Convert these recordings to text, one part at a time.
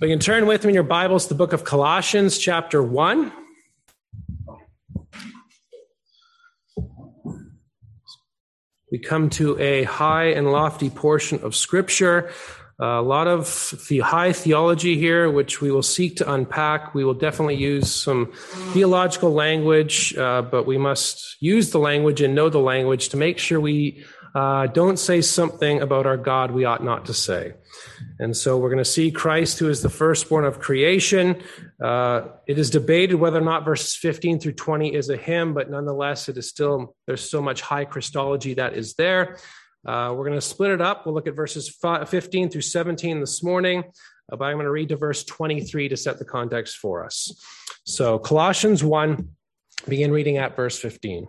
We can turn with me in your Bibles to the book of Colossians, chapter 1. We come to a high and lofty portion of Scripture. a lot of the high theology here, which we will seek to unpack. We will definitely use some theological language, uh, but we must use the language and know the language to make sure we uh, don't say something about our God we ought not to say. And so we're going to see Christ, who is the firstborn of creation. Uh, it is debated whether or not verses 15 through 20 is a hymn, but nonetheless, it is still there's so much high Christology that is there. Uh, we're going to split it up. We'll look at verses 15 through 17 this morning, uh, but I'm going to read to verse 23 to set the context for us. So Colossians 1, begin reading at verse 15.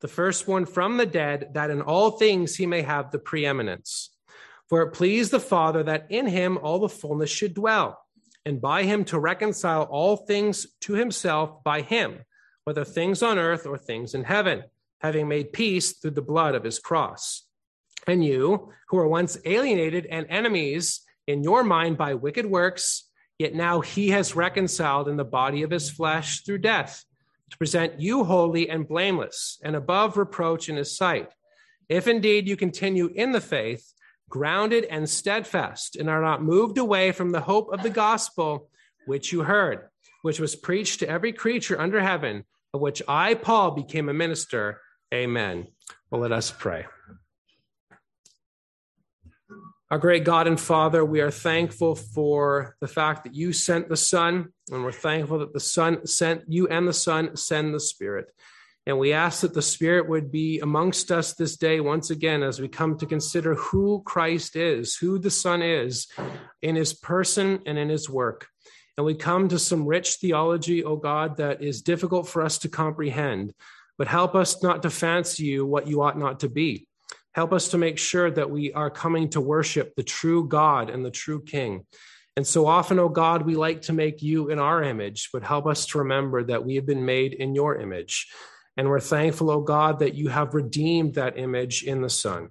the first one from the dead, that in all things he may have the preeminence. For it pleased the Father that in him all the fullness should dwell, and by him to reconcile all things to himself by him, whether things on earth or things in heaven, having made peace through the blood of his cross. And you, who were once alienated and enemies in your mind by wicked works, yet now he has reconciled in the body of his flesh through death to present you holy and blameless and above reproach in his sight. If indeed you continue in the faith, grounded and steadfast, and are not moved away from the hope of the gospel which you heard, which was preached to every creature under heaven, of which I, Paul, became a minister. Amen. Well, let us pray. Our great God and Father, we are thankful for the fact that you sent the Son, and we're thankful that the Son sent you and the Son send the Spirit. And we ask that the Spirit would be amongst us this day once again as we come to consider who Christ is, who the Son is in his person and in his work. And we come to some rich theology, O oh God, that is difficult for us to comprehend, but help us not to fancy you what you ought not to be. Help us to make sure that we are coming to worship the true God and the true King. And so often, oh God, we like to make you in our image, but help us to remember that we have been made in your image. And we're thankful, oh God, that you have redeemed that image in the Son.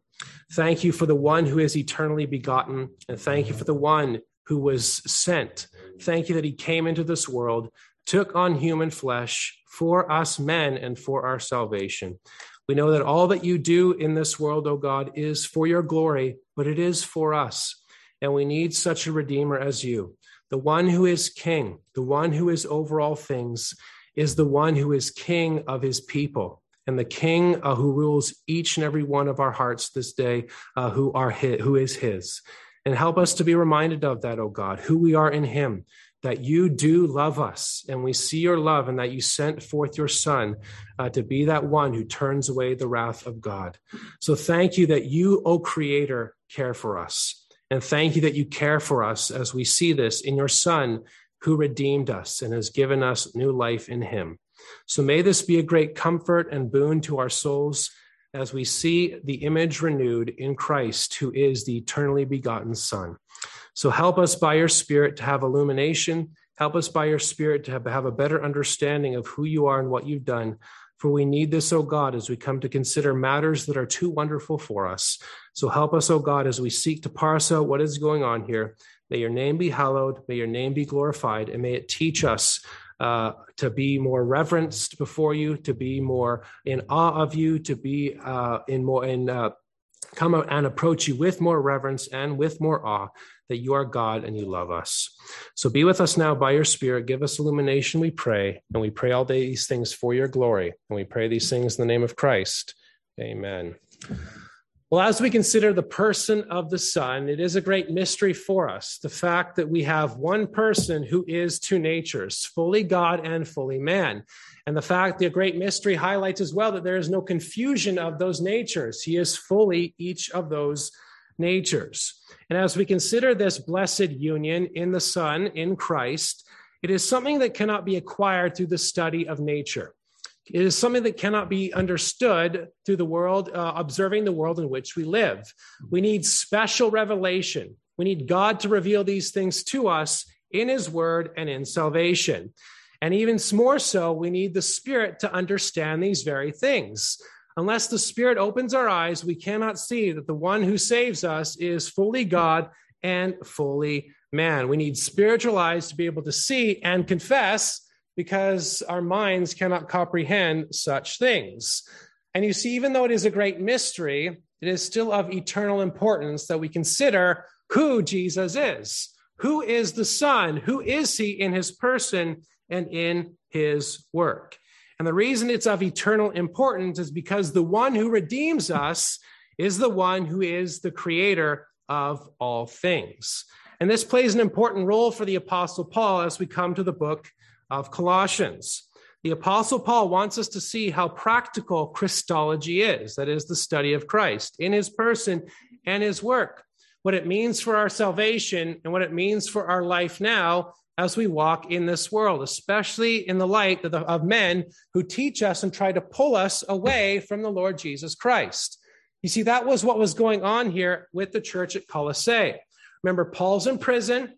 Thank you for the one who is eternally begotten, and thank you for the one who was sent. Thank you that he came into this world, took on human flesh for us men and for our salvation. We know that all that you do in this world, O oh God, is for your glory, but it is for us. And we need such a Redeemer as you. The one who is King, the one who is over all things, is the one who is King of his people and the King uh, who rules each and every one of our hearts this day, uh, who are his, who is His, and help us to be reminded of that, O oh God, who we are in Him, that you do love us and we see your love and that you sent forth your son uh, to be that one who turns away the wrath of God. So thank you that you, O creator, care for us. And thank you that you care for us as we see this in your son who redeemed us and has given us new life in him. So may this be a great comfort and boon to our souls as we see the image renewed in Christ, who is the eternally begotten Son. So help us by your Spirit to have illumination. Help us by your Spirit to have, a better understanding of who you are and what you've done. For we need this, O God, as we come to consider matters that are too wonderful for us. So help us, O God, as we seek to parse out what is going on here. May your name be hallowed. May your name be glorified. And may it teach us uh, to be more reverenced before you, to be more in awe of you, to be uh, in more in uh, come and approach you with more reverence and with more awe that you are God and you love us. So be with us now by your Spirit. Give us illumination, we pray. And we pray all these things for your glory. And we pray these things in the name of Christ. Amen. Well, as we consider the person of the Son, it is a great mystery for us the fact that we have one person who is two natures, fully God and fully man. And the fact, the great mystery highlights as well that there is no confusion of those natures. He is fully each of those natures. And as we consider this blessed union in the Son, in Christ, It is something that cannot be acquired through the study of nature. It is something that cannot be understood through the world, uh, observing the world in which we live. We need special revelation. We need God to reveal these things to us in His Word and in salvation. And even more so, we need the Spirit to understand these very things. Unless the Spirit opens our eyes, we cannot see that the one who saves us is fully God and fully man. We need spiritual eyes to be able to see and confess because our minds cannot comprehend such things. And you see, even though it is a great mystery, it is still of eternal importance that we consider who Jesus is. Who is the Son? Who is he in his person and in his work? And the reason it's of eternal importance is because the one who redeems us is the one who is the creator of all things. And this plays an important role for the Apostle Paul as we come to the book of Colossians. The Apostle Paul wants us to see how practical Christology is that is, the study of Christ in his person and his work, what it means for our salvation and what it means for our life now as we walk in this world, especially in the light of, the, of men who teach us and try to pull us away from the Lord Jesus Christ. You see, that was what was going on here with the church at Colossae. Remember, Paul's in prison.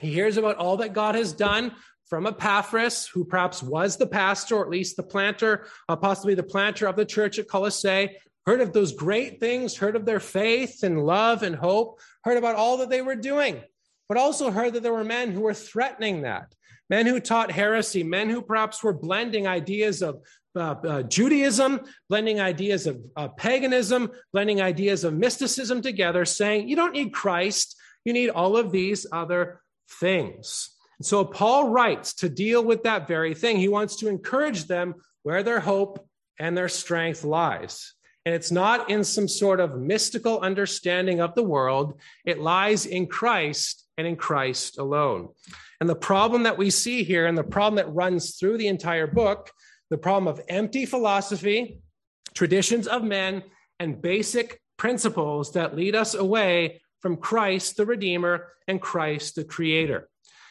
He hears about all that God has done from Epaphras, who perhaps was the pastor, or at least the planter, uh, possibly the planter of the church at Colossae, heard of those great things, heard of their faith and love and hope, heard about all that they were doing, but also heard that there were men who were threatening that, men who taught heresy, men who perhaps were blending ideas of uh, uh, Judaism, blending ideas of uh, paganism, blending ideas of mysticism together, saying, you don't need Christ, you need all of these other things. And so Paul writes to deal with that very thing. He wants to encourage them where their hope and their strength lies. And it's not in some sort of mystical understanding of the world, it lies in Christ and in Christ alone. And the problem that we see here, and the problem that runs through the entire book, the problem of empty philosophy, traditions of men, and basic principles that lead us away from Christ the Redeemer and Christ the Creator.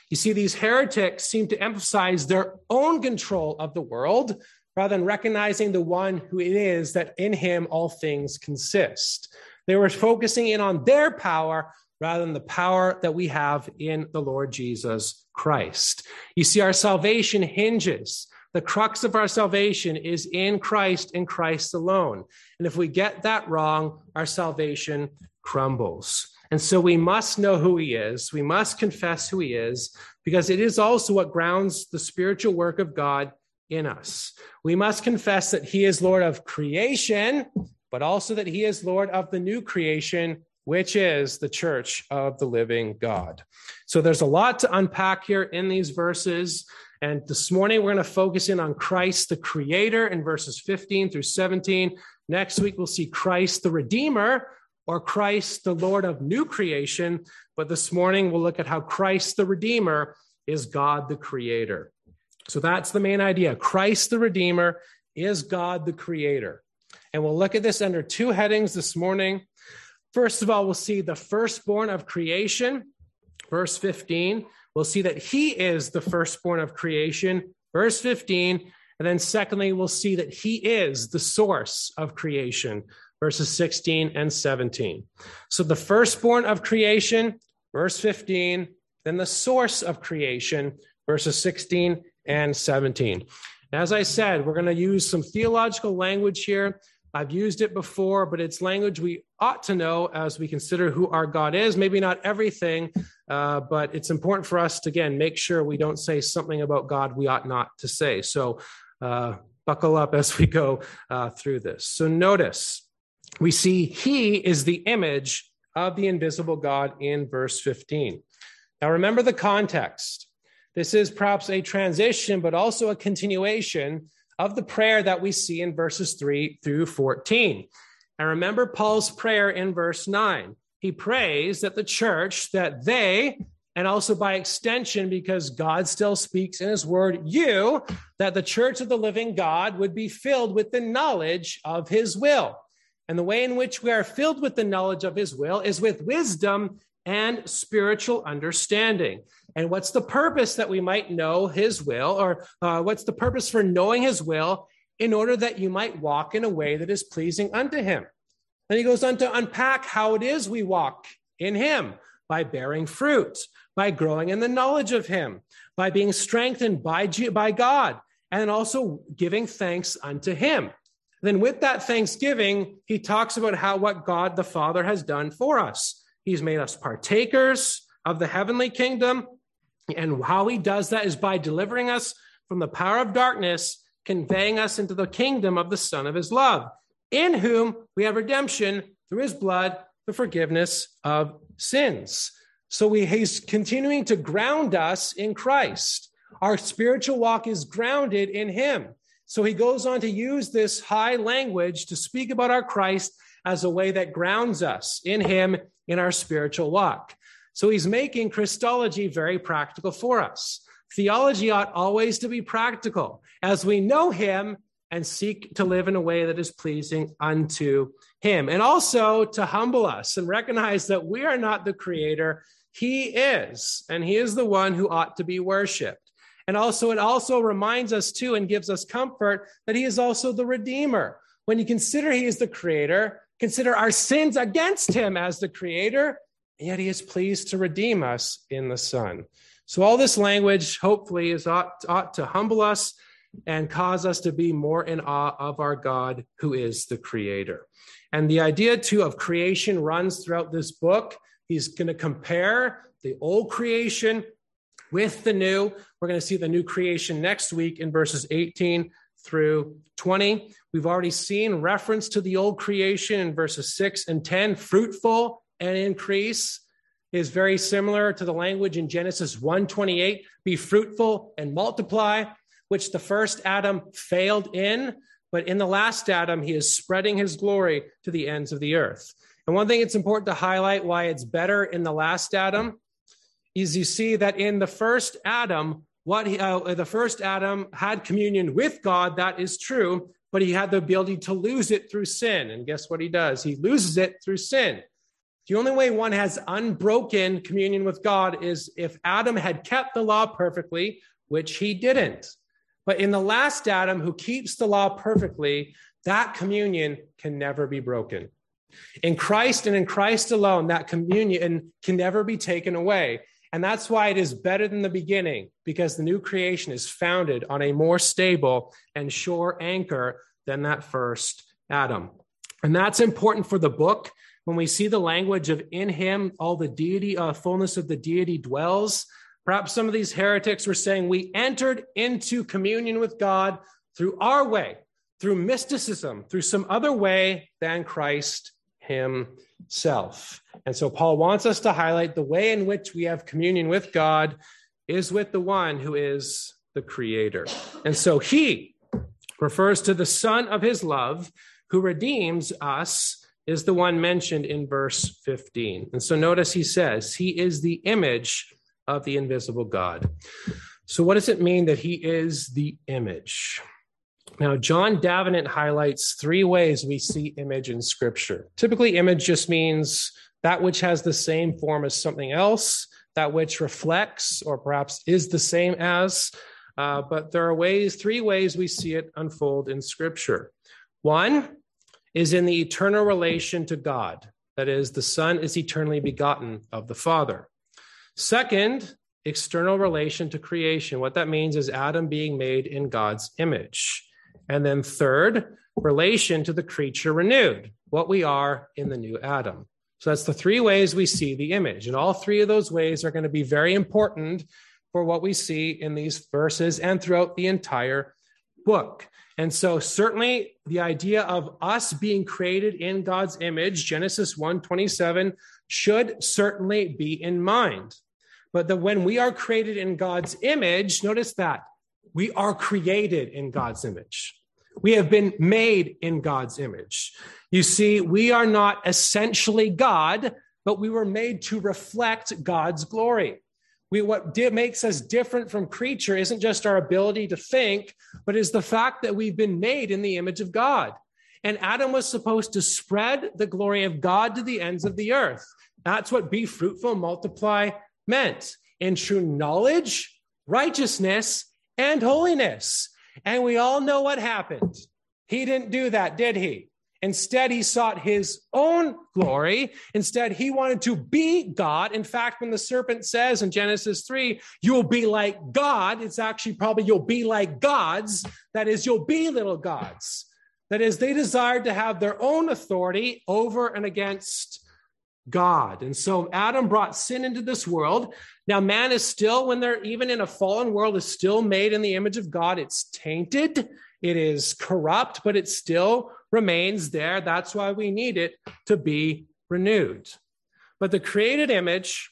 You see, these heretics seem to emphasize their own control of the world rather than recognizing the one who it is that in him all things consist. They were focusing in on their power rather than the power that we have in the Lord Jesus Christ. You see, our salvation hinges. The crux of our salvation is in Christ in Christ alone. And if we get that wrong, our salvation crumbles. And so we must know who he is. We must confess who he is because it is also what grounds the spiritual work of God in us. We must confess that he is Lord of creation, but also that he is Lord of the new creation, which is the church of the living God. So there's a lot to unpack here in these verses. And this morning, we're going to focus in on Christ, the creator, in verses 15 through 17. Next week, we'll see Christ, the redeemer, or Christ, the Lord of new creation. But this morning, we'll look at how Christ, the Redeemer, is God, the Creator. So that's the main idea. Christ, the Redeemer, is God, the Creator. And we'll look at this under two headings this morning. First of all, we'll see the firstborn of creation, verse 15. We'll see that he is the firstborn of creation, verse 15. And then, secondly, we'll see that he is the source of creation, verses 16 and 17. So the firstborn of creation, verse 15, then the source of creation, verses 16 and 17. As I said, we're going to use some theological language here. I've used it before, but it's language we ought to know as we consider who our God is. Maybe not everything, uh, but it's important for us to, again, make sure we don't say something about God we ought not to say. So uh, buckle up as we go uh, through this. So notice we see he is the image of the invisible God in verse 15. Now, remember the context. This is perhaps a transition, but also a continuation of the prayer that we see in verses 3 through 14. And remember Paul's prayer in verse 9. He prays that the church, that they, and also by extension, because God still speaks in his word, you, that the church of the living God would be filled with the knowledge of his will and the way in which we are filled with the knowledge of his will is with wisdom and spiritual understanding. And what's the purpose that we might know his will, or uh, what's the purpose for knowing his will in order that you might walk in a way that is pleasing unto him? Then he goes on to unpack how it is we walk in him by bearing fruit, by growing in the knowledge of him, by being strengthened by, by God, and also giving thanks unto him. Then, with that thanksgiving, he talks about how what God the Father has done for us. He's made us partakers of the heavenly kingdom. And how he does that is by delivering us from the power of darkness, conveying us into the kingdom of the Son of his love, in whom we have redemption through his blood, the forgiveness of sins. So we, he's continuing to ground us in Christ. Our spiritual walk is grounded in him. So he goes on to use this high language to speak about our Christ as a way that grounds us in him in our spiritual walk. So he's making Christology very practical for us. Theology ought always to be practical as we know him and seek to live in a way that is pleasing unto him. And also to humble us and recognize that we are not the creator, he is, and he is the one who ought to be worshiped. And also, it also reminds us too and gives us comfort that he is also the redeemer. When you consider he is the creator, consider our sins against him as the creator, yet he is pleased to redeem us in the Son. So, all this language hopefully is ought, ought to humble us and cause us to be more in awe of our God who is the creator. And the idea too of creation runs throughout this book. He's going to compare the old creation with the new. We're going to see the new creation next week in verses 18 through 20. We've already seen reference to the old creation in verses 6 and 10, fruitful and increase is very similar to the language in Genesis 1:28, be fruitful and multiply, which the first Adam failed in, but in the last Adam he is spreading his glory to the ends of the earth. And one thing it's important to highlight why it's better in the last Adam is you see that in the first Adam, what he, uh, the first Adam had communion with God, that is true, but he had the ability to lose it through sin. And guess what he does? He loses it through sin. The only way one has unbroken communion with God is if Adam had kept the law perfectly, which he didn't. But in the last Adam, who keeps the law perfectly, that communion can never be broken. In Christ and in Christ alone, that communion can never be taken away. And that's why it is better than the beginning, because the new creation is founded on a more stable and sure anchor than that first Adam. And that's important for the book. When we see the language of in him, all the deity, uh, fullness of the deity dwells. Perhaps some of these heretics were saying we entered into communion with God through our way, through mysticism, through some other way than Christ himself. And so Paul wants us to highlight the way in which we have communion with God is with the one who is the creator. And so he refers to the son of his love who redeems us is the one mentioned in verse 15. And so notice he says, he is the image of the invisible God. So what does it mean that he is the image? Now, John Davenant highlights three ways we see image in Scripture. Typically, image just means that which has the same form as something else, that which reflects or perhaps is the same as. Uh, but there are ways, three ways we see it unfold in Scripture. One is in the eternal relation to God, that is, the Son is eternally begotten of the Father. Second, external relation to creation. What that means is Adam being made in God's image. And then third, relation to the creature renewed, what we are in the new Adam. So that's the three ways we see the image. And all three of those ways are going to be very important for what we see in these verses and throughout the entire book. And so certainly the idea of us being created in God's image, Genesis 1:27 should certainly be in mind. But that when we are created in God's image, notice that we are created in God's image. We have been made in God's image. You see, we are not essentially God, but we were made to reflect God's glory. We, what di- makes us different from creature isn't just our ability to think, but is the fact that we've been made in the image of God. And Adam was supposed to spread the glory of God to the ends of the earth. That's what be fruitful, multiply meant in true knowledge, righteousness, and holiness. And we all know what happened. He didn't do that, did he? Instead, he sought his own glory. Instead, he wanted to be God. In fact, when the serpent says in Genesis 3, you'll be like God, it's actually probably you'll be like gods. That is, you'll be little gods. That is, they desired to have their own authority over and against God. And so Adam brought sin into this world. Now, man is still, when they're even in a fallen world, is still made in the image of God. It's tainted, it is corrupt, but it's still remains there. That's why we need it to be renewed. But the created image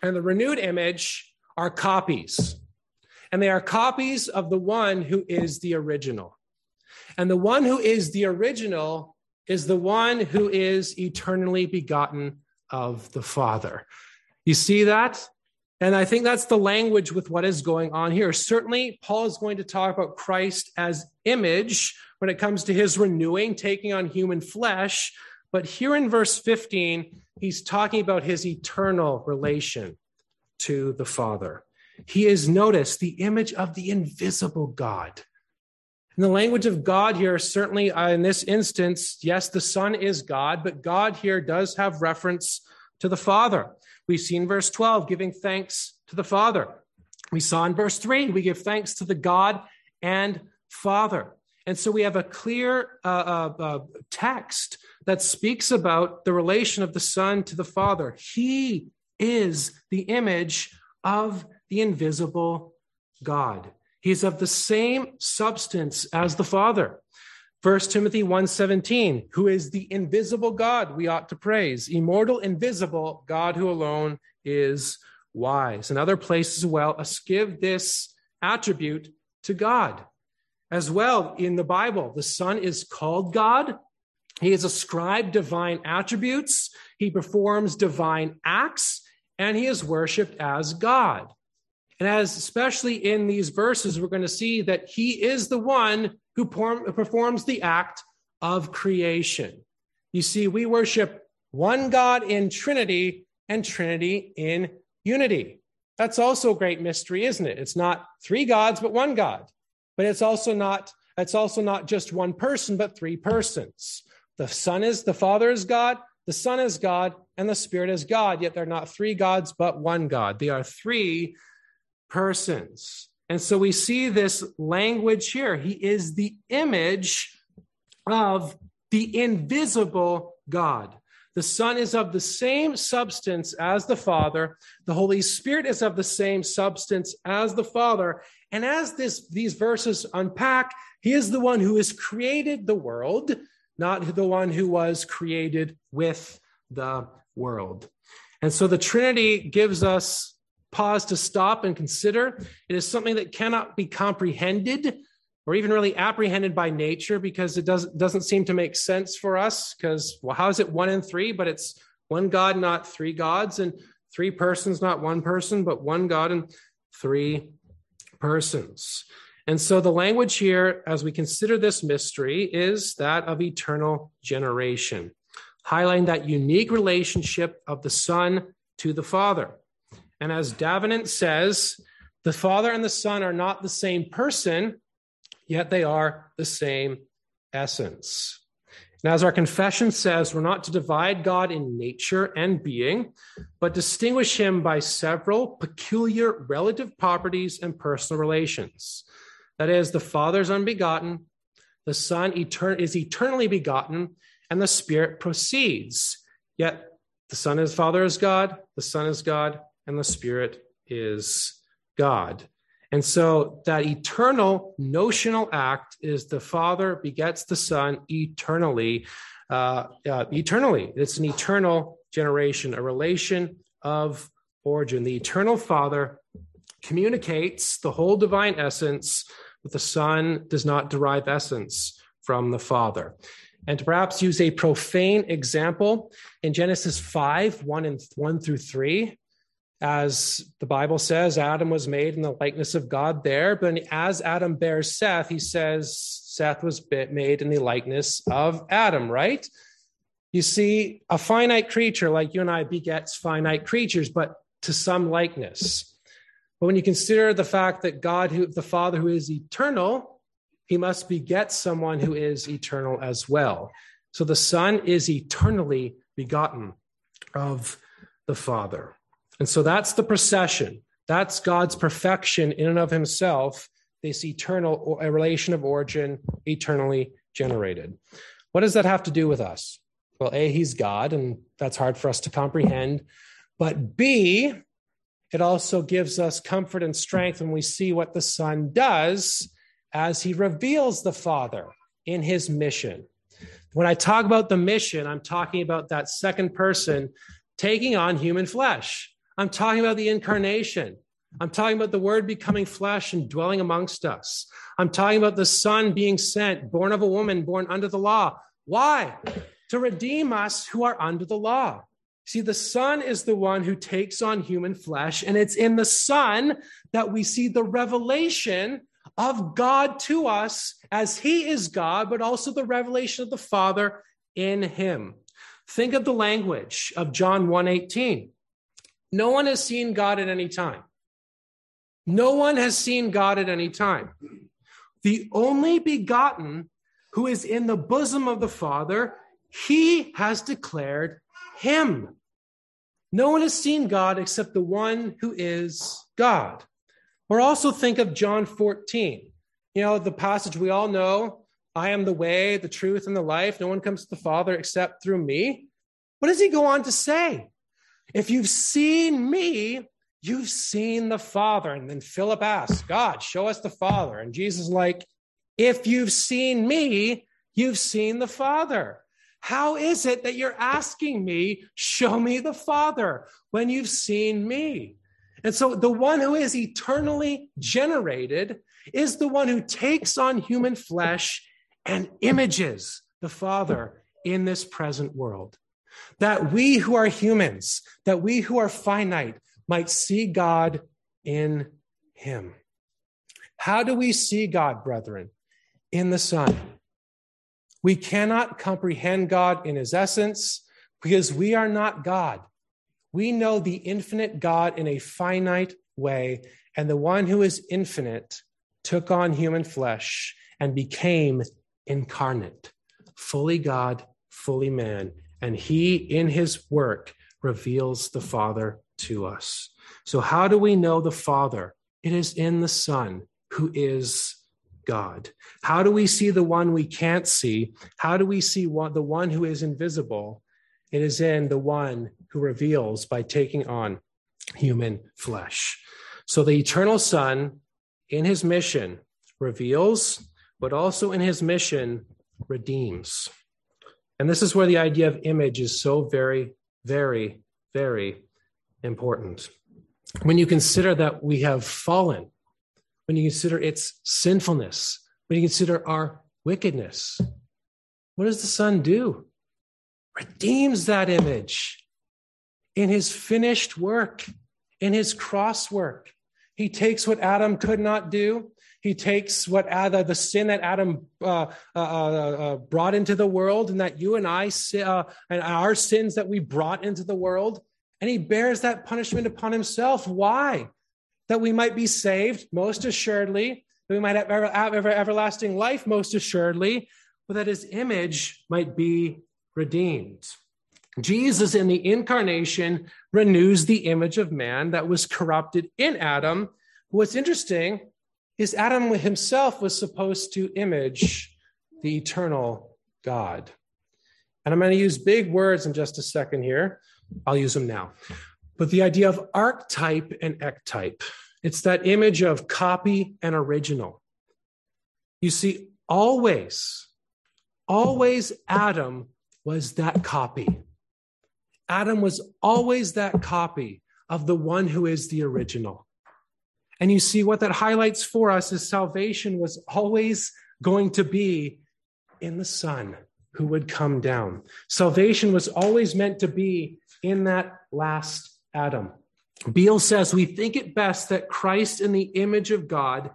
and the renewed image are copies, and they are copies of the one who is the original. And the one who is the original is the one who is eternally begotten of the Father. You see that? And I think that's the language with what is going on here. Certainly, Paul is going to talk about Christ as image when it comes to his renewing, taking on human flesh. But here in verse 15, he's talking about his eternal relation to the Father. He is, notice, the image of the invisible God. In the language of God here, certainly uh, in this instance, yes, the Son is God, but God here does have reference to the Father. We see in verse 12, giving thanks to the Father. We saw in verse 3, we give thanks to the God and Father. And so we have a clear uh, uh, uh, text that speaks about the relation of the Son to the Father. He is the image of the invisible God. He's of the same substance as the Father. 1 Timothy 1:17, who is the invisible God we ought to praise, immortal, invisible, God who alone is wise. And other places well, us give this attribute to God. As well in the Bible, the Son is called God. He is ascribed divine attributes. He performs divine acts, and he is worshiped as God. And as especially in these verses, we're going to see that he is the one who performs the act of creation. You see, we worship one God in Trinity and Trinity in unity. That's also a great mystery, isn't it? It's not three gods, but one God. But it's also not, it's also not just one person, but three persons. The Son is, the Father is God, the Son is God, and the Spirit is God. Yet they're not three gods, but one God. They are three persons. And so we see this language here. He is the image of the invisible God. The Son is of the same substance as the Father. The Holy Spirit is of the same substance as the Father. And as this, these verses unpack, He is the one who has created the world, not the one who was created with the world. And so the Trinity gives us pause to stop and consider. It is something that cannot be comprehended or even really apprehended by nature because it doesn't, doesn't seem to make sense for us. Because, well, how is it one and three, but it's one God, not three gods, and three persons, not one person, but one God and three persons. And so the language here, as we consider this mystery, is that of eternal generation, highlighting that unique relationship of the Son to the Father. And as Davenant says, the Father and the Son are not the same person, yet they are the same essence. And as our confession says, we're not to divide God in nature and being, but distinguish him by several peculiar relative properties and personal relations. That is, the Father is unbegotten, the Son etern- is eternally begotten, and the Spirit proceeds. Yet the Son is Father is God, the Son is God, and the Spirit is God. And so that eternal notional act is the Father begets the Son eternally. Uh, uh, eternally, it's an eternal generation, a relation of origin. The eternal Father communicates the whole divine essence, but the Son does not derive essence from the Father. And to perhaps use a profane example in Genesis 5 1 and 1 through 3, as the Bible says, Adam was made in the likeness of God there. But as Adam bears Seth, he says Seth was made in the likeness of Adam, right? You see, a finite creature like you and I begets finite creatures, but to some likeness. But when you consider the fact that God, who the Father who is eternal, he must beget someone who is eternal as well. So the Son is eternally begotten of the Father. And so that's the procession. That's God's perfection in and of himself, this eternal a relation of origin, eternally generated. What does that have to do with us? Well, A, he's God, and that's hard for us to comprehend. But B, it also gives us comfort and strength when we see what the Son does as he reveals the Father in his mission. When I talk about the mission, I'm talking about that second person taking on human flesh. I'm talking about the incarnation. I'm talking about the word becoming flesh and dwelling amongst us. I'm talking about the Son being sent, born of a woman, born under the law. Why? To redeem us who are under the law. See, the Son is the one who takes on human flesh, and it's in the Son that we see the revelation of God to us as He is God, but also the revelation of the Father in Him. Think of the language of John 1:18. No one has seen God at any time. No one has seen God at any time. The only begotten who is in the bosom of the Father, he has declared him. No one has seen God except the one who is God. Or also think of John 14. You know, the passage we all know I am the way, the truth, and the life. No one comes to the Father except through me. What does he go on to say? If you've seen me, you've seen the Father. And then Philip asks, God, show us the Father. And Jesus like, if you've seen me, you've seen the Father. How is it that you're asking me, show me the Father, when you've seen me? And so the one who is eternally generated is the one who takes on human flesh and images the Father in this present world. That we who are humans, that we who are finite, might see God in him. How do we see God, brethren? In the Son. We cannot comprehend God in his essence because we are not God. We know the infinite God in a finite way, and the one who is infinite took on human flesh and became incarnate, fully God, fully man. And he, in his work, reveals the Father to us. So, how do we know the Father? It is in the Son, who is God. How do we see the one we can't see? How do we see the one who is invisible? It is in the one who reveals by taking on human flesh. So the eternal Son, in his mission, reveals, but also in his mission, redeems. And this is where the idea of image is so very, very, very important. When you consider that we have fallen, when you consider its sinfulness, when you consider our wickedness, what does the Son do? Redeems that image in his finished work, in his cross work. He takes what Adam could not do. He takes what the sin that Adam uh, uh, uh, uh, brought into the world, and that you and I, uh, and our sins that we brought into the world, and he bears that punishment upon himself. Why? that we might be saved, most assuredly, that we might have, ever, have ever, everlasting life, most assuredly, but that his image might be redeemed. Jesus in the incarnation renews the image of man that was corrupted in Adam. What's interesting is Adam himself was supposed to image the eternal God. And I'm going to use big words in just a second here. I'll use them now but the idea of archetype and ectype. It's that image of copy and original. You see, always, always Adam was that copy. Adam was always that copy of the one who is the original. And you see, what that highlights for us is salvation was always going to be in the Son who would come down. Salvation was always meant to be in that last Adam. Beale says, We think it best that Christ in the image of God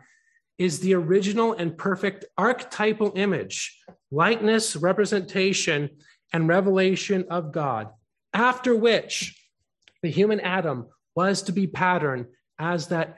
is the original and perfect archetypal image, likeness, representation, and revelation of God, after which the human Adam was to be patterned as that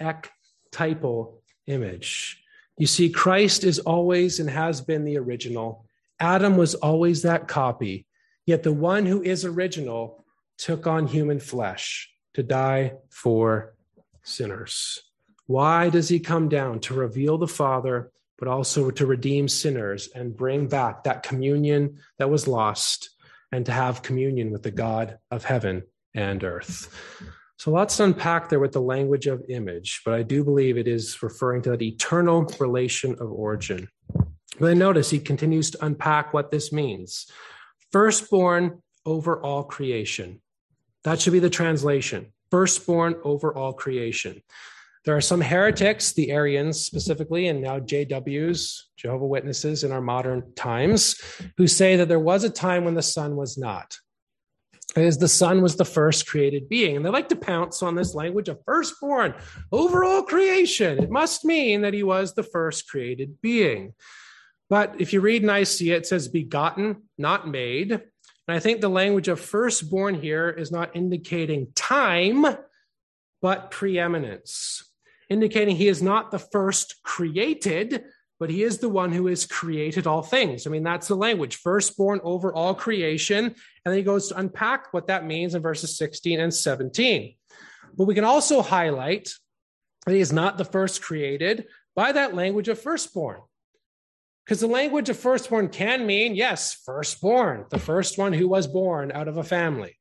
ectypal image. You see, Christ is always and has been the original. Adam was always that copy, yet the one who is original took on human flesh to die for sinners. Why does he come down? To reveal the Father, but also to redeem sinners and bring back that communion that was lost and to have communion with the God of heaven and earth. So lots to unpack there with the language of image, but I do believe it is referring to that eternal relation of origin. But then notice he continues to unpack what this means. Firstborn over all creation. That should be the translation. Firstborn over all creation. There are some heretics, the Arians specifically, and now JWs, Jehovah Witnesses in our modern times, who say that there was a time when the Son was not. As the Son was the first created being. And they like to pounce on this language of firstborn over all creation. It must mean that he was the first created being. But if you read Nicaea, it says begotten, not made. And I think the language of firstborn here is not indicating time, but preeminence indicating he is not the first created, but he is the one who has created all things. I mean, that's the language firstborn over all creation. And then he goes to unpack what that means in verses 16 and 17. But we can also highlight that he is not the first created by that language of firstborn. Because the language of firstborn can mean, yes, firstborn, the first one who was born out of a family.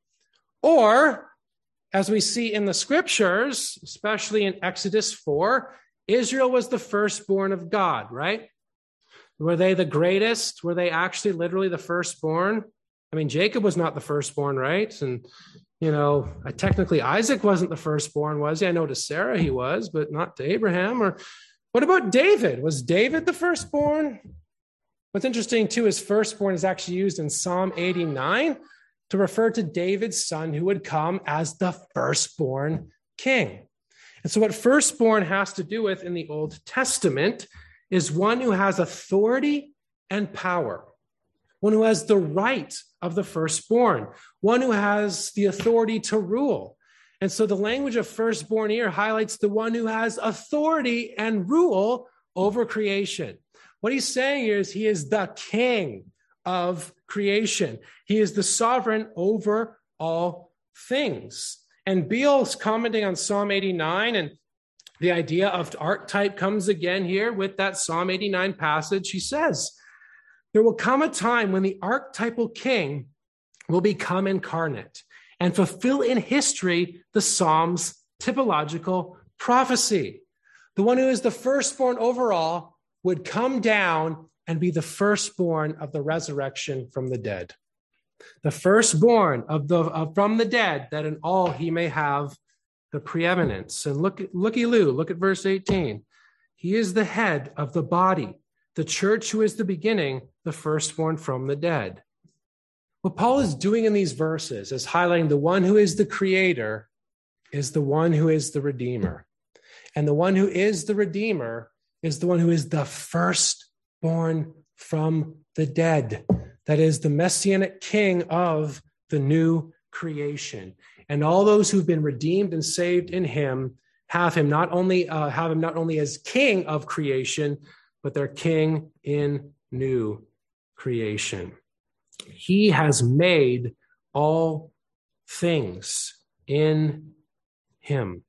Or as we see in the scriptures, especially in Exodus 4, Israel was the firstborn of God, right? Were they the greatest? Were they actually literally the firstborn? I mean, Jacob was not the firstborn, right? And, you know, technically Isaac wasn't the firstborn, was he? I know to Sarah he was, but not to Abraham. Or what about David? Was David the firstborn? What's interesting too is firstborn is actually used in Psalm 89 to refer to David's son who would come as the firstborn king. And so, what firstborn has to do with in the Old Testament is one who has authority and power, one who has the right of the firstborn, one who has the authority to rule. And so, the language of firstborn here highlights the one who has authority and rule over creation. What he's saying is he is the king of creation. He is the sovereign over all things. And Beale's commenting on Psalm 89 and the idea of archetype comes again here with that Psalm 89 passage. He says, There will come a time when the archetypal king will become incarnate and fulfill in history the Psalm's typological prophecy. The one who is the firstborn overall would come down and be the firstborn of the resurrection from the dead. The firstborn of the of, from the dead, that in all he may have the preeminence. And look, looky Lou, look at verse 18. He is the head of the body, the church who is the beginning, the firstborn from the dead. What Paul is doing in these verses is highlighting the one who is the creator is the one who is the redeemer. And the one who is the redeemer is the one who is the firstborn from the dead. That is the messianic king of the new creation. And all those who've been redeemed and saved in him have him not only uh, have him not only as king of creation, but they're king in new creation. He has made all things in him.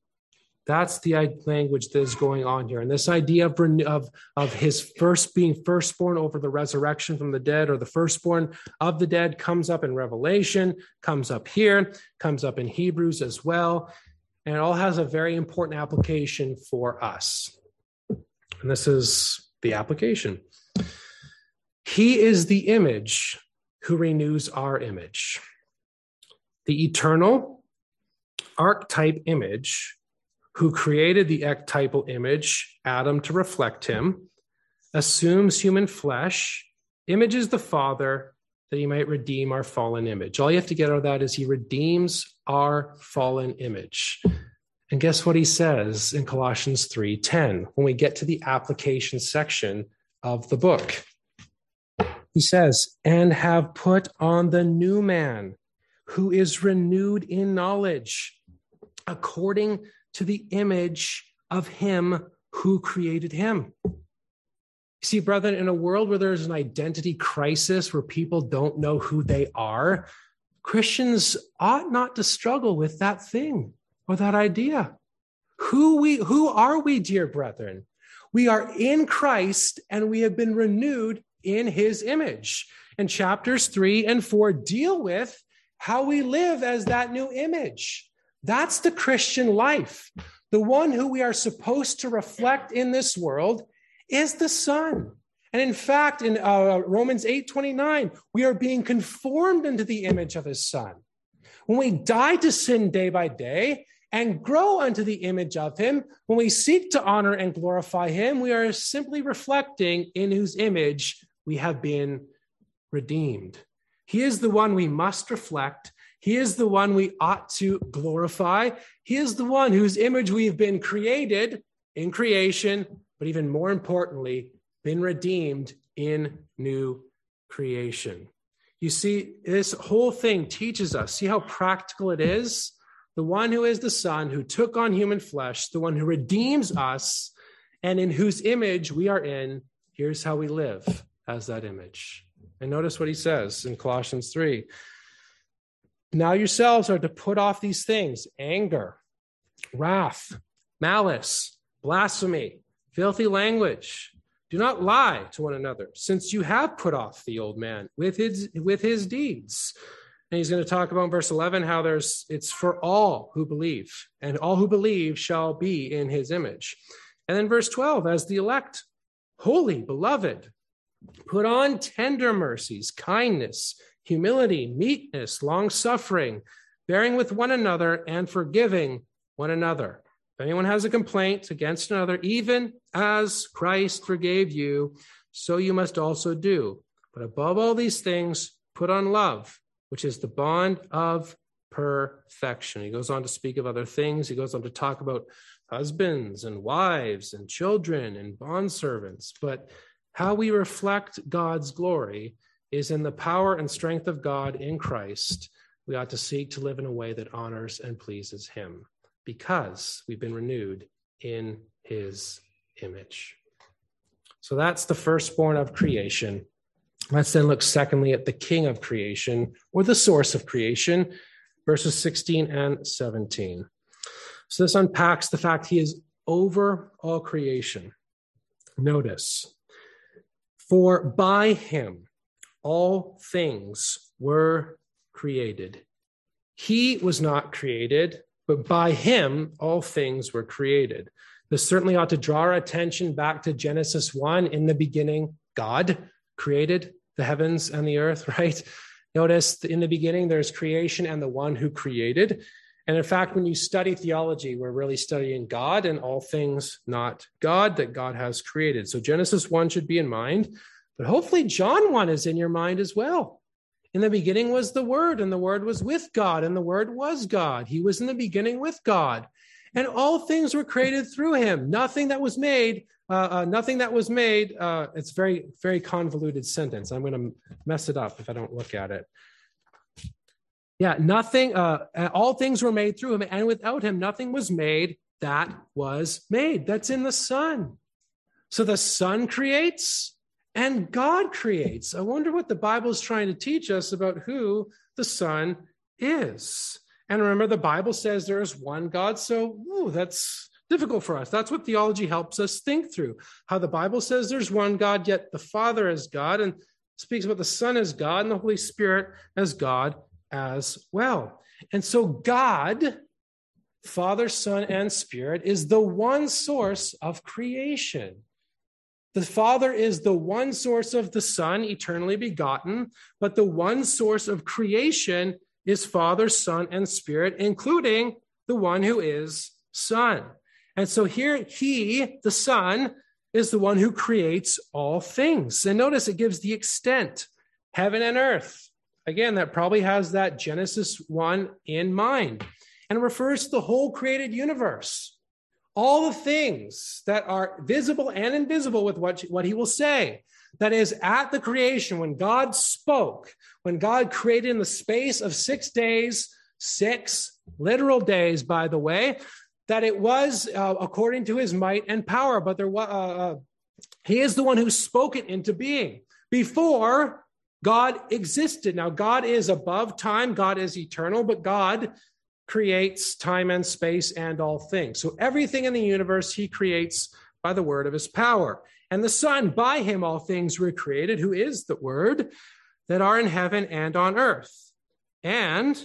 That's the language that is going on here. And this idea of, of, of his first being firstborn over the resurrection from the dead or the firstborn of the dead comes up in Revelation, comes up here, comes up in Hebrews as well. And it all has a very important application for us. And this is the application. He is the image who renews our image. The eternal archetype image who created the ectypal image, Adam, to reflect him, assumes human flesh, images the Father that he might redeem our fallen image. All you have to get out of that is he redeems our fallen image. And guess what he says in Colossians 3:10 when we get to the application section of the book. He says, and have put on the new man who is renewed in knowledge according to the image of him who created him. See, brethren, in a world where there's an identity crisis, where people don't know who they are, Christians ought not to struggle with that thing or that idea. Who we who are we, dear brethren? We are in Christ and we have been renewed in his image. And chapters 3 and 4 deal with how we live as that new image. That's the Christian life. The one who we are supposed to reflect in this world is the Son. And in fact, in uh, Romans 8 29, we are being conformed into the image of his Son. When we die to sin day by day and grow unto the image of him, when we seek to honor and glorify him, we are simply reflecting in whose image we have been redeemed. He is the one we must reflect. He is the one we ought to glorify. He is the one whose image we've been created in creation but even more importantly, been redeemed in new creation. You see, this whole thing teaches us, see how practical it is? The one who is the Son, who took on human flesh, the one who redeems us, and in whose image we are in, here's how we live as that image. And notice what he says in Colossians 3. Now yourselves are to put off these things anger, wrath, malice, blasphemy filthy language. Do not lie to one another, since you have put off the old man with his with his deeds. And he's going to talk about in verse 11 how there's it's for all who believe, and all who believe shall be in his image. And then verse 12, as the elect, holy, beloved, put on tender mercies, kindness, humility, meekness, long suffering, bearing with one another, and forgiving one another. If anyone has a complaint against another, even as Christ forgave you, so you must also do. But above all these things, put on love, which is the bond of perfection. He goes on to speak of other things. He goes on to talk about husbands and wives and children and bondservants. But how we reflect God's glory is in the power and strength of God in Christ. We ought to seek to live in a way that honors and pleases Him because we've been renewed in his image. So that's the firstborn of creation. Let's then look secondly at the king of creation or the source of creation, verses 16 and 17. So this unpacks the fact he is over all creation. Notice, for by him all things were created. He was not created, but by him all things were created. This certainly ought to draw our attention back to Genesis 1. In the beginning, God created the heavens and the earth, right? Notice in the beginning, there's creation and the one who created. And in fact, when you study theology, we're really studying God and all things not God that God has created. So Genesis 1 should be in mind, but hopefully John 1 is in your mind as well. In the beginning was the Word, and the Word was with God, and the Word was God. He was in the beginning with God. And all things were created through him. Nothing that was made, uh, uh, nothing that was made. Uh, it's very, very convoluted sentence. I'm going to mess it up if I don't look at it. Yeah, nothing, uh, all things were made through him, and without him, nothing was made that was made. That's in the Son. So the Son creates, and God creates. I wonder what the Bible is trying to teach us about who the Son is. And remember, the Bible says there is one God, so ooh, that's difficult for us. That's what theology helps us think through. How the Bible says there's one God, yet the Father is God, and speaks about the Son as God and the Holy Spirit as God as well. And so, God, Father, Son, and Spirit, is the one source of creation. The Father is the one source of the Son, eternally begotten, but the one source of creation is Father, Son, and Spirit, including the one who is Son. And so here, He, the Son, is the one who creates all things. And notice it gives the extent heaven and earth. Again, that probably has that Genesis 1 in mind and refers to the whole created universe all the things that are visible and invisible with what, what he will say. That is, at the creation, when God spoke, when God created in the space of six days, six literal days, by the way, that it was uh, according to his might and power, but there was, uh, uh, he is the one who spoke it into being before God existed. Now, God is above time, God is eternal, but God creates time and space and all things. So everything in the universe he creates by the word of his power. And the Son, by him all things were created, who is the word that are in heaven and on earth. And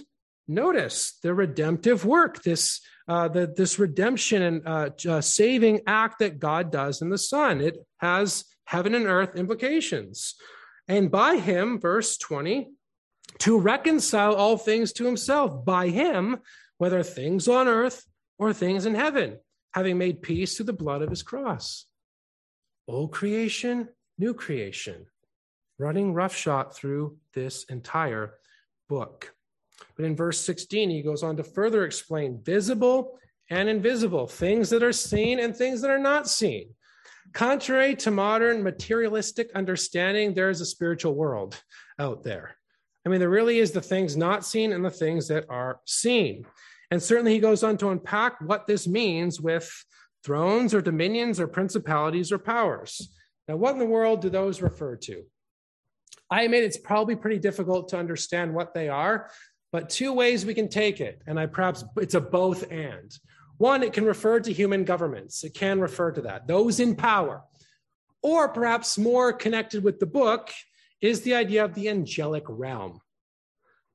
notice the redemptive work, this uh, the, this redemption and uh, uh, saving act that God does in the Son. It has heaven and earth implications. And by him, verse 20, to reconcile all things to himself by him, whether things on earth or things in heaven, having made peace through the blood of his cross. Old creation, new creation, running roughshod through this entire book. But in verse 16, he goes on to further explain visible and invisible, things that are seen and things that are not seen. Contrary to modern materialistic understanding, there is a spiritual world out there. I mean, there really is the things not seen and the things that are seen. And certainly he goes on to unpack what this means with thrones or dominions or principalities or powers. Now, what in the world do those refer to? I admit it's probably pretty difficult to understand what they are, but two ways we can take it, and I perhaps it's a both and. One, it can refer to human governments, it can refer to that, those in power. Or perhaps more connected with the book, is the idea of the angelic realm.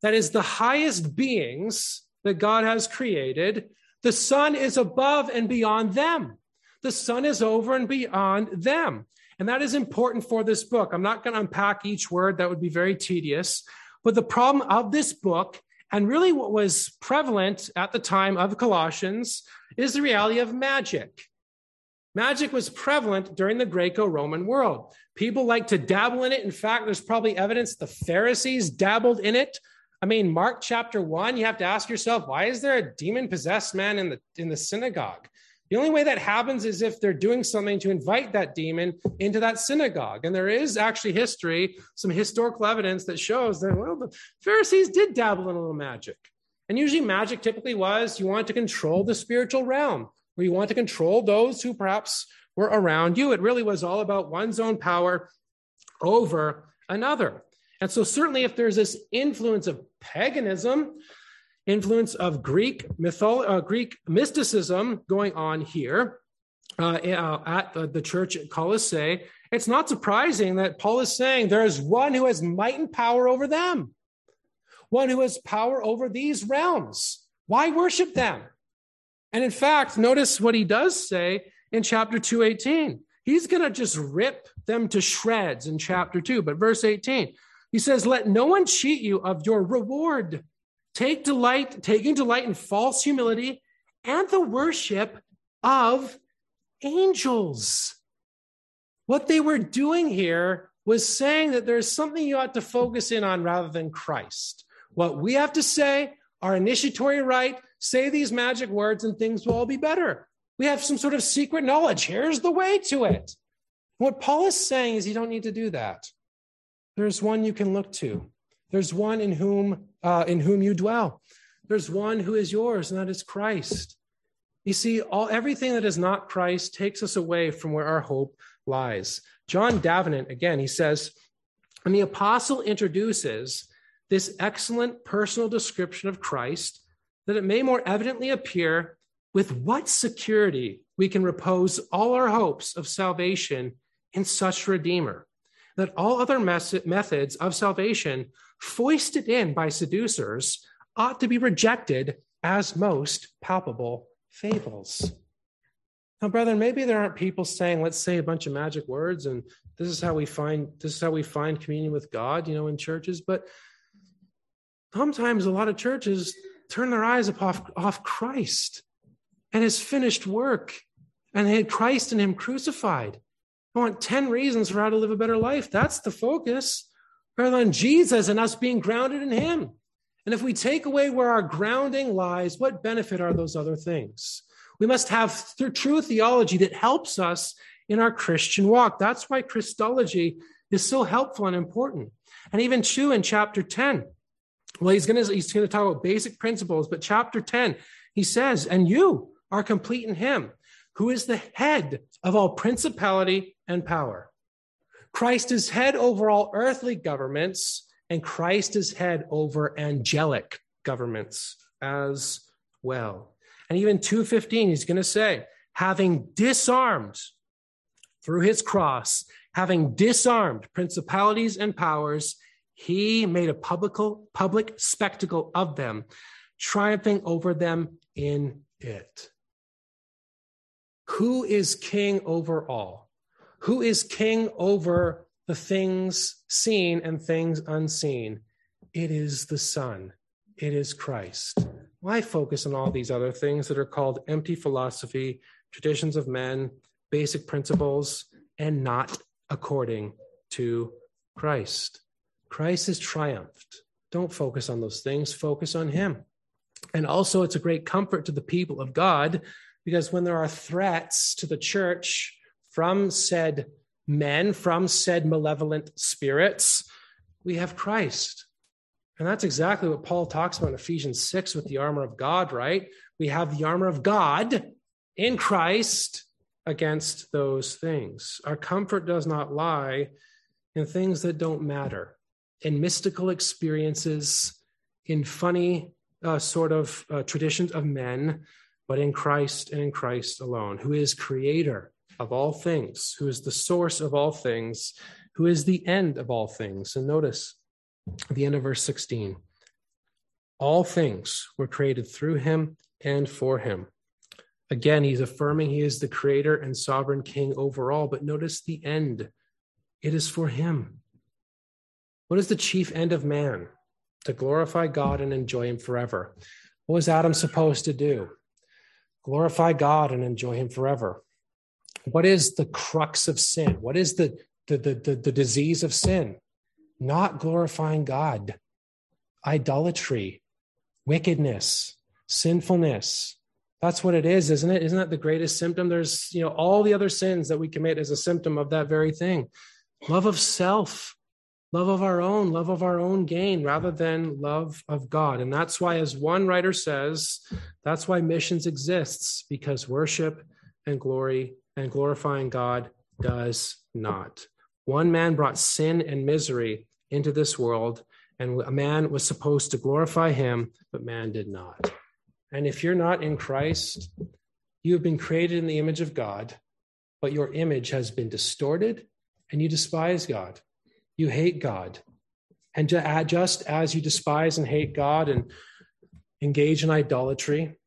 That is the highest beings that God has created. The Son is above and beyond them. The Son is over and beyond them. And that is important for this book. I'm not going to unpack each word, that would be very tedious. But the problem of this book, and really what was prevalent at the time of Colossians, is the reality of magic. Magic was prevalent during the Greco Roman world. People like to dabble in it. In fact, there's probably evidence the Pharisees dabbled in it. I mean, Mark chapter one, you have to ask yourself, why is there a demon possessed man in the, in the synagogue? The only way that happens is if they're doing something to invite that demon into that synagogue. And there is actually history, some historical evidence that shows that, well, the Pharisees did dabble in a little magic. And usually, magic typically was you want to control the spiritual realm where you want to control those who perhaps were around you. It really was all about one's own power over another. And so, certainly, if there's this influence of paganism, influence of Greek mytholo- uh, Greek mysticism going on here uh, uh at the, the church at Colossae, it's not surprising that Paul is saying there is one who has might and power over them, one who has power over these realms. Why worship them? And in fact, notice what he does say in chapter 218. He's going to just rip them to shreds in chapter 2. But verse 18, he says, Let no one cheat you of your reward. Take delight, taking delight in false humility and the worship of angels. What they were doing here was saying that there's something you ought to focus in on rather than Christ. What we have to say, our initiatory rite, say these magic words and things will all be better. We have some sort of secret knowledge. Here's the way to it. What Paul is saying is you don't need to do that. There's one you can look to. There's one in whom uh, in whom you dwell. There's one who is yours, and that is Christ. You see, all everything that is not Christ takes us away from where our hope lies. John Davenant, again, he says, and the apostle introduces this excellent personal description of Christ that it may more evidently appear with what security we can repose all our hopes of salvation in such Redeemer, that all other methods of salvation foisted in by seducers ought to be rejected as most palpable fables. Now, brethren, maybe there aren't people saying, let's say a bunch of magic words and this is how we find this is how we find communion with God, you know, in churches, but sometimes a lot of churches turn their eyes off, off Christ and his finished work and had Christ and him crucified. I want 10 reasons for how to live a better life. That's the focus, rather than Jesus and us being grounded in him. And if we take away where our grounding lies, what benefit are those other things? We must have true theology that helps us in our Christian walk. That's why Christology is so helpful and important. And even Chu in chapter 10, well, he's going he's going to talk about basic principles, but chapter 10, he says, "And you are complete in him, who is the head of all principality and power." Christ is head over all earthly governments, and Christ is head over angelic governments as well. And even 215, he's going to say, having disarmed through his cross, having disarmed principalities and powers, he made a public, public spectacle of them, triumphing over them in it. Who is king over all? Who is king over the things seen and things unseen? It is the Son, it is Christ. Why focus on all these other things that are called empty philosophy, traditions of men, basic principles, and not according to Christ? Christ has triumphed. Don't focus on those things, focus on Him. And also, it's a great comfort to the people of God because when there are threats to the church from said men, from said malevolent spirits, we have Christ. And that's exactly what Paul talks about in Ephesians 6 with the armor of God, right? We have the armor of God in Christ against those things. Our comfort does not lie in things that don't matter in mystical experiences, in funny uh, sort of uh, traditions of men, but in Christ and in Christ alone, who is creator of all things, who is the source of all things, who is the end of all things. And notice the end of verse 16 all things were created through him and for him. Again, he's affirming he is the creator and sovereign king over all, but notice the end. It is for him. What is the chief end of man? To glorify God and enjoy Him forever. What was Adam supposed to do? Glorify God and enjoy Him forever. What is the crux of sin? What is the, the, the, the, the disease of sin? Not glorifying God, idolatry, wickedness, sinfulness. That's what it is, isn't it? Isn't that the greatest symptom? There's, you know, all the other sins that we commit as a symptom of that very thing. Love of self, love of our own, love of our own gain rather than love of God. And that's why, as one writer says, that's why missions exists because worship and glory and glorifying God does not. One man brought sin and misery into this world, and a man was supposed to glorify him, but man did not. And if you're not in Christ, you have been created in the image of God, but your image has been distorted and you despise God you hate God. And just as you despise and hate God and engage in idolatry,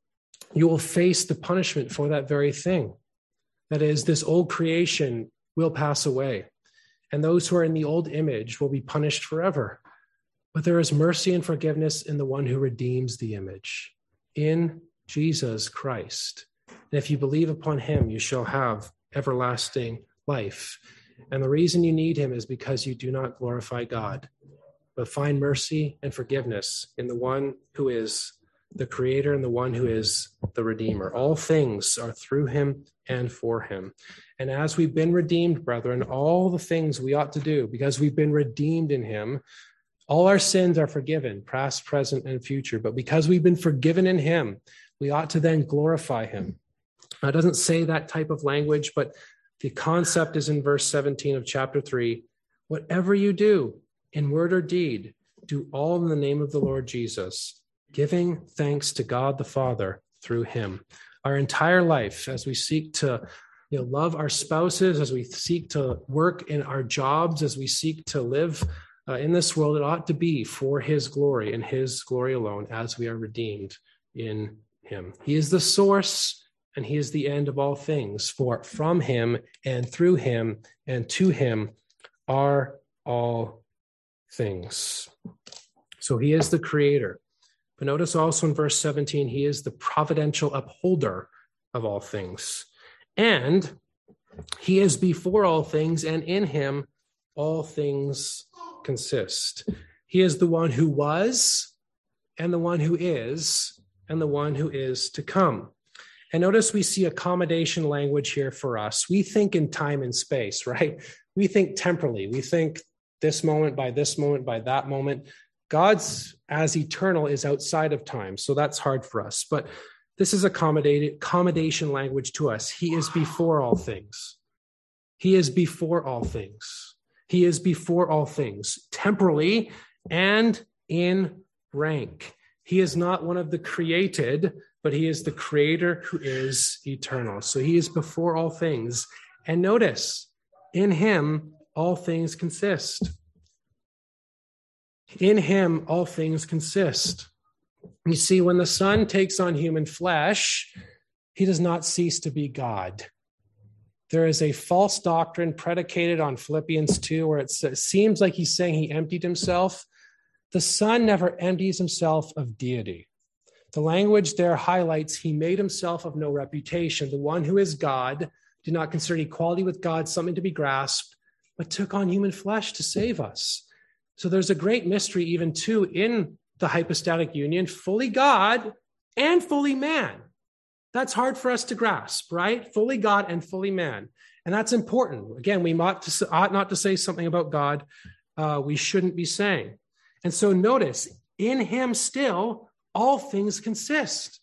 you will face the punishment for that very thing. That is, this old creation will pass away, and those who are in the old image will be punished forever. But there is mercy and forgiveness in the one who redeems the image, in Jesus Christ. And if you believe upon him, you shall have everlasting life. And the reason you need him is because you do not glorify God, but find mercy and forgiveness in the one who is the creator and the one who is the redeemer. All things are through him and for him. And as we've been redeemed, brethren, all the things we ought to do because we've been redeemed in him, all our sins are forgiven, past, present, and future. But because we've been forgiven in him, we ought to then glorify him. Now, it doesn't say that type of language, but the concept is in verse 17 of chapter 3 whatever you do in word or deed, do all in the name of the Lord Jesus, giving thanks to God the Father through him. Our entire life, as we seek to you know, love our spouses, as we seek to work in our jobs, as we seek to live uh, in this world, it ought to be for his glory and his glory alone as we are redeemed in him. He is the source and he is the end of all things. For from him and through him and to him are all things. So he is the creator. But notice also in verse 17, he is the providential upholder of all things. And he is before all things, and in him all things consist. He is the one who was, and the one who is, and the one who is to come. And notice we see accommodation language here for us. We think in time and space, right? We think temporally. We think this moment by this moment by that moment. God's as eternal is outside of time. So that's hard for us. But this is accommodation language to us. He is before all things. He is before all things. He is before all things, temporally and in rank. He is not one of the created, but he is the creator who is eternal. So he is before all things. And notice, in him, all things consist. In him, all things consist. You see, when the Son takes on human flesh, he does not cease to be God. There is a false doctrine predicated on Philippians 2 where it seems like he's saying he emptied himself. The Son never empties himself of deity. The language there highlights he made himself of no reputation. The one who is God did not consider equality with God something to be grasped, but took on human flesh to save us. So there's a great mystery, even too, in the hypostatic union, fully God and fully man. That's hard for us to grasp, right? Fully God and fully man. And that's important. Again, we ought, not to say something about God uh, we shouldn't be saying. And so notice, in him still, all things consist.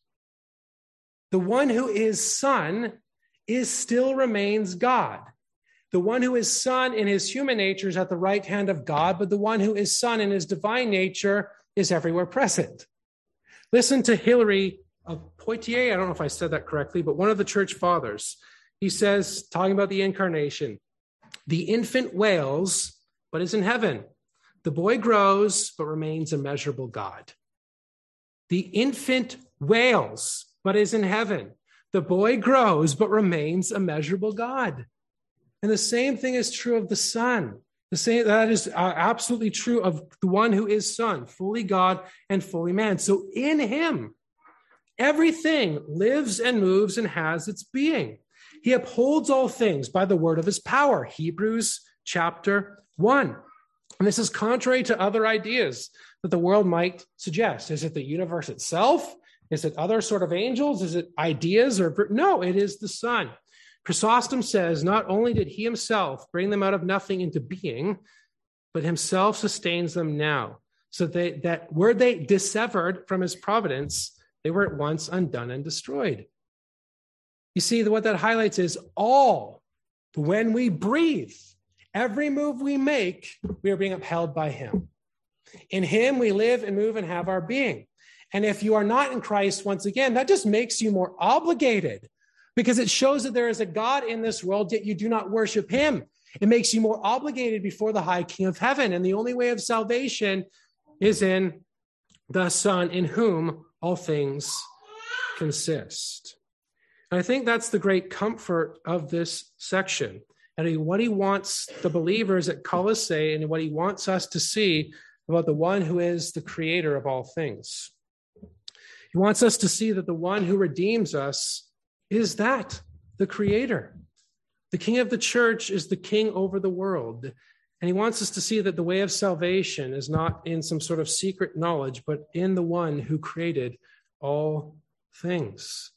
The one who is Son is still remains God. The one who is Son in his human nature is at the right hand of God, but the one who is Son in his divine nature is everywhere present. Listen to Hilary of Poitiers. I don't know if I said that correctly, but one of the church fathers. He says, talking about the incarnation, the infant wails, but is in heaven. The boy grows, but remains immeasurable God. The infant wails, but is in heaven. The boy grows, but remains a measurable God. And the same thing is true of the Son. The same that is uh, absolutely true of the one who is Son, fully God and fully man. So in Him, everything lives and moves and has its being. He upholds all things by the word of His power. Hebrews chapter one. And this is contrary to other ideas that the world might suggest. Is it the universe itself? Is it other sort of angels? Is it ideas or no? It is the Son. Chrysostom says not only did he himself bring them out of nothing into being, but himself sustains them now. So they, that were they dissevered from his providence, they were at once undone and destroyed. You see, what that highlights is all, when we breathe, every move we make, we are being upheld by him. In him, we live and move and have our being. And if you are not in Christ, once again, that just makes you more obligated because it shows that there is a God in this world, yet you do not worship him. It makes you more obligated before the high king of heaven. And the only way of salvation is in the Son, in whom all things consist. And I think that's the great comfort of this section. And what he wants the believers at Colossae and what he wants us to see about the one who is the creator of all things. He wants us to see that the one who redeems us is that the creator. The king of the church is the king over the world. And he wants us to see that the way of salvation is not in some sort of secret knowledge, but in the one who created all things.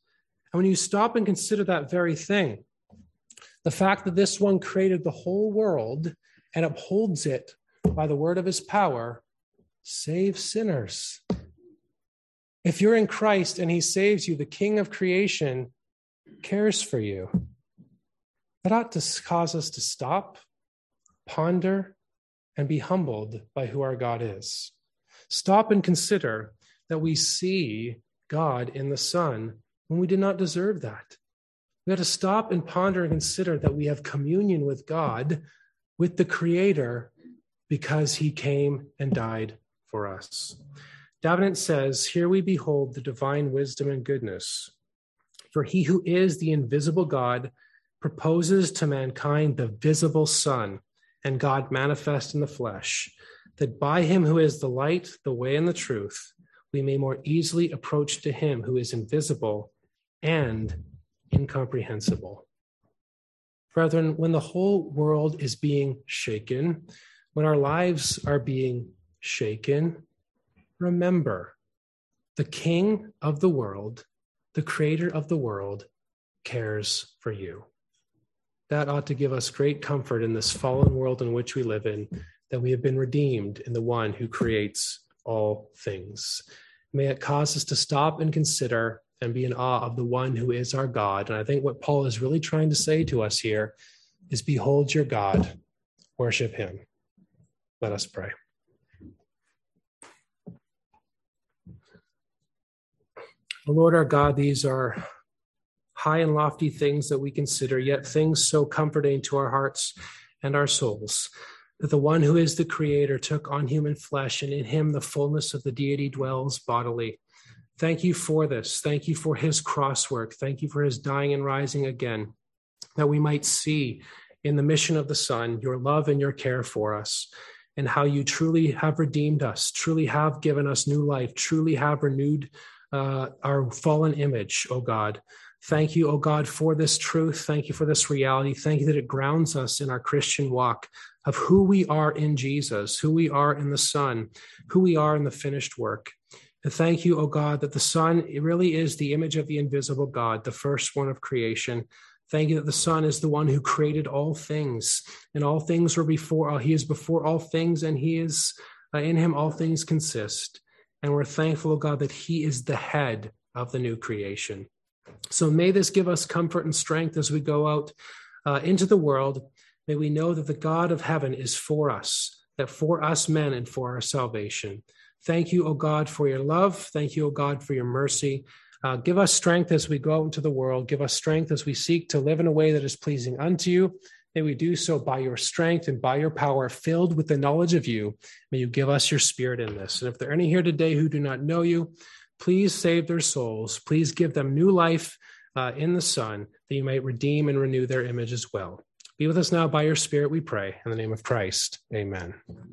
And when you stop and consider that very thing, the fact that this one created the whole world and upholds it by the word of his power save sinners. If you're in Christ and he saves you, the king of creation cares for you. That ought to cause us to stop, ponder, and be humbled by who our God is. Stop and consider that we see God in the Son when we did not deserve that. We have to stop and ponder and consider that we have communion with God, with the Creator, because He came and died for us. Davenant says, Here we behold the divine wisdom and goodness for he who is the invisible God proposes to mankind the visible Son and God manifest in the flesh, that by him who is the light, the way, and the truth, we may more easily approach to him who is invisible and incomprehensible. Brethren, when the whole world is being shaken, when our lives are being shaken, remember the King of the world the creator of the world, cares for you. That ought to give us great comfort in this fallen world in which we live in, that we have been redeemed in the one who creates all things. May it cause us to stop and consider and be in awe of the one who is our God. And I think what Paul is really trying to say to us here is Behold your God, worship him. Let us pray. Oh, Lord our God, these are high and lofty things that we consider, yet things so comforting to our hearts and our souls. That the one who is the Creator took on human flesh, and in him the fullness of the deity dwells bodily. Thank you for this. Thank you for his cross work. Thank you for his dying and rising again, that we might see in the mission of the Son your love and your care for us, and how you truly have redeemed us, truly have given us new life, truly have renewed uh, our fallen image, O God. Thank you, O God, for this truth. Thank you for this reality. Thank you that it grounds us in our Christian walk of who we are in Jesus, who we are in the Son, who we are in the finished work. And thank you, O God, that the Son really is the image of the invisible God, the first one of creation. Thank you that the Son is the one who created all things, and all things were before. Uh, he is before all things, and He is uh, in Him. All things consist. And we're thankful, God, that He is the head of the new creation. So may this give us comfort and strength as we go out uh, into the world. May we know that the God of heaven is for us, that for us men and for our salvation. Thank you, O God, for your love. Thank you, O God, for your mercy. Uh, give us strength as we go out into the world. Give us strength as we seek to live in a way that is pleasing unto you. May we do so by your strength and by your power, filled with the knowledge of you. May you give us your spirit in this. And if there are any here today who do not know you, please save their souls. Please give them new life uh, in the Son, that you might redeem and renew their image as well. Be with us now by your Spirit, we pray. In the name of Christ, amen.